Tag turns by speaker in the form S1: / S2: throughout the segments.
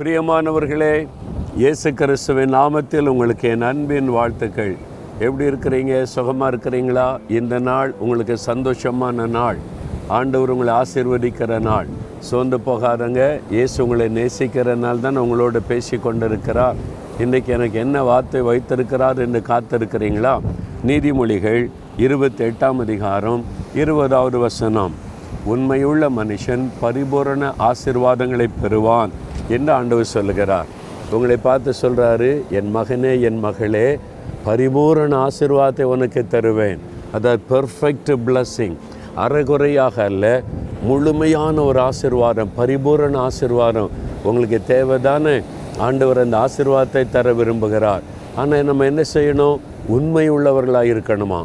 S1: பிரியமானவர்களே இயேசு கிறிஸ்துவின் நாமத்தில் உங்களுக்கு என் அன்பின் வாழ்த்துக்கள். எப்படி இருக்கிறீங்க? சுகமாக இருக்கிறீங்களா? இந்த நாள் உங்களுக்கு சந்தோஷமான நாள். ஆண்டவர் உங்களை ஆசிர்வதிக்கிற நாள். சோர்ந்து போகாதங்க. இயேசு உங்களை நேசிக்கிற நாள் தான் உங்களோட பேசி கொண்டிருக்கிறார். இன்றைக்கு எனக்கு என்ன வார்த்தை வைத்திருக்கிறார் என்று காத்திருக்கிறீங்களா? நீதிமொழிகள் இருபத்தி எட்டாம் அதிகாரம் இருபதாவது வசனம். உண்மையுள்ள மனுஷன் பரிபூரண ஆசிர்வாதங்களை பெறுவான். என்று ஆண்டவர் சொல்லுகிறார்? உங்களை பார்த்து சொல்கிறாரு என் மகனே என் மகளே பரிபூரண ஆசிர்வாதத்தை உனக்கு தருவேன். அதாவது பெர்ஃபெக்ட் பிளஸ்ஸிங் அறகுறையாக அல்ல முழுமையான ஒரு ஆசிர்வாதம் பரிபூரண ஆசீர்வாதம் உங்களுக்கு தேவைதானே? ஆண்டவர் அந்த ஆசிர்வாதத்தை தர விரும்புகிறார். ஆனால் நம்ம என்ன செய்யணும்? உண்மை உள்ளவர்களாக இருக்கணுமா?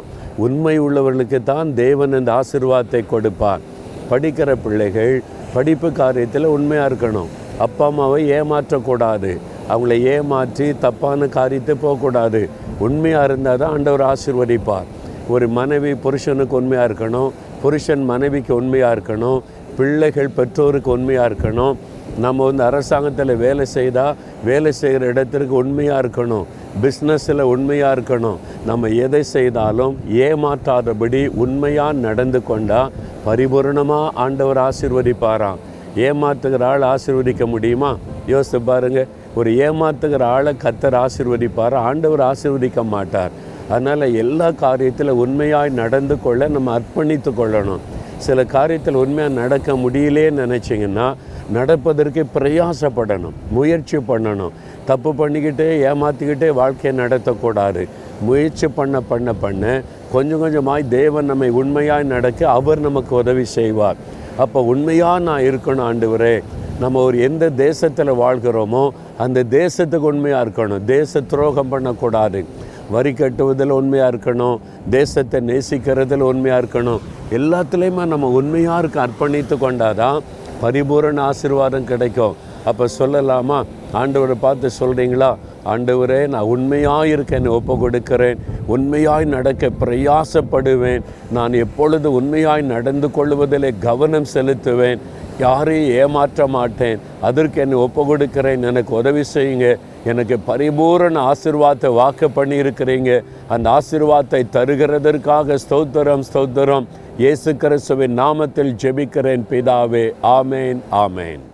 S1: உண்மை உள்ளவர்களுக்கு தான் தேவன் இந்த ஆசிர்வாதத்தை கொடுப்பார். படிக்கிற பிள்ளைகள் படிப்பு காரியத்தில் உண்மையாக இருக்கணும். அப்பா அம்மாவை ஏமாற்றக்கூடாது. அவங்கள ஏமாற்றி தப்பான காரியத்தை போகக்கூடாது. உண்மையாக இருந்தால் தான் ஆண்டவர் ஆசீர்வதிப்பார். ஒரு மனைவி புருஷனுக்கு உண்மையாக இருக்கணும். புருஷன் மனைவிக்கு உண்மையாக இருக்கணும். பிள்ளைகள் பெற்றோருக்கு உண்மையாக இருக்கணும். நம்ம வந்து அரசாங்கத்தில் வேலை செய்தால் வேலை செய்கிற இடத்திற்கு உண்மையாக இருக்கணும். பிஸ்னஸில் உண்மையாக இருக்கணும். நம்ம எதை செய்தாலும் ஏமாற்றாதபடி உண்மையாக நடந்து கொண்டால் பரிபூரணமாக ஆண்டவர் ஆசிர்வதிப்பாராம். ஏமாத்துகிற ஆள் ஆசீர்வதிக்க முடியுமா? யோசித்து பாருங்க. ஒரு ஏமாத்துகிற ஆளை கத்தர் ஆசிர்வதிப்பார் ஆண்டவர் ஆசீர்வதிக்க மாட்டார். அதனால் எல்லா காரியத்தில் உண்மையாய் நடந்து கொள்ள நம்ம அர்ப்பணித்து கொள்ளணும். சில காரியத்தில் உண்மையாக நடக்க முடியலேன்னு நினச்சிங்கன்னா நடப்பதற்கு பிரயாசப்படணும் முயற்சி பண்ணணும். தப்பு பண்ணிக்கிட்டே ஏமாற்றிக்கிட்டே வாழ்க்கையை நடத்தக்கூடாது. முயற்சி பண்ண பண்ண பண்ண கொஞ்சம் கொஞ்சமாய் தேவன் நம்மை உண்மையாய் நடக்க அவர் நமக்கு உதவி செய்வார். அப்போ உண்மையாக நான் இருக்கணும் ஆண்டவரே. நம்ம ஒரு எந்த தேசத்தில் வாழ்கிறோமோ அந்த தேசத்துக்கு உண்மையாக இருக்கணும். தேச துரோகம் பண்ணக்கூடாது. வரி கட்டுவதில் உண்மையாக இருக்கணும். தேசத்தை நேசிக்கிறதில் உண்மையாக இருக்கணும். எல்லாத்துலேயுமே நம்ம உண்மையாக இருக்க அர்ப்பணித்து கொண்டாதான் பரிபூரண ஆசீர்வாதம் கிடைக்கும். அப்போ சொல்லலாமா? ஆண்டவரை பார்த்து சொல்கிறீங்களா ஆண்டவரே நான் உண்மையாக இருக்கேன் ஒப்பு கொடுக்கிறேன் உண்மையாய் நடக்க பிரயாசப்படுவேன். நான் எப்பொழுது உண்மையாய் நடந்து கொள்வதிலே கவனம் செலுத்துவேன். யாரையும் ஏமாற்ற மாட்டேன். அதற்கு என்னை ஒப்பு கொடுக்கிறேன் எனக்கு உதவி செய்யுங்க. எனக்கு பரிபூரண ஆசிர்வாதத்தை வாக்கு பண்ணியிருக்கிறீங்க. அந்த ஆசிர்வாதத்தை தருகிறதற்காக ஸ்தோத்திரம் ஸ்தோத்திரம். இயேசு கிறிஸ்துவின் நாமத்தில் ஜெபிக்கிறேன் பிதாவே. ஆமேன் ஆமேன்.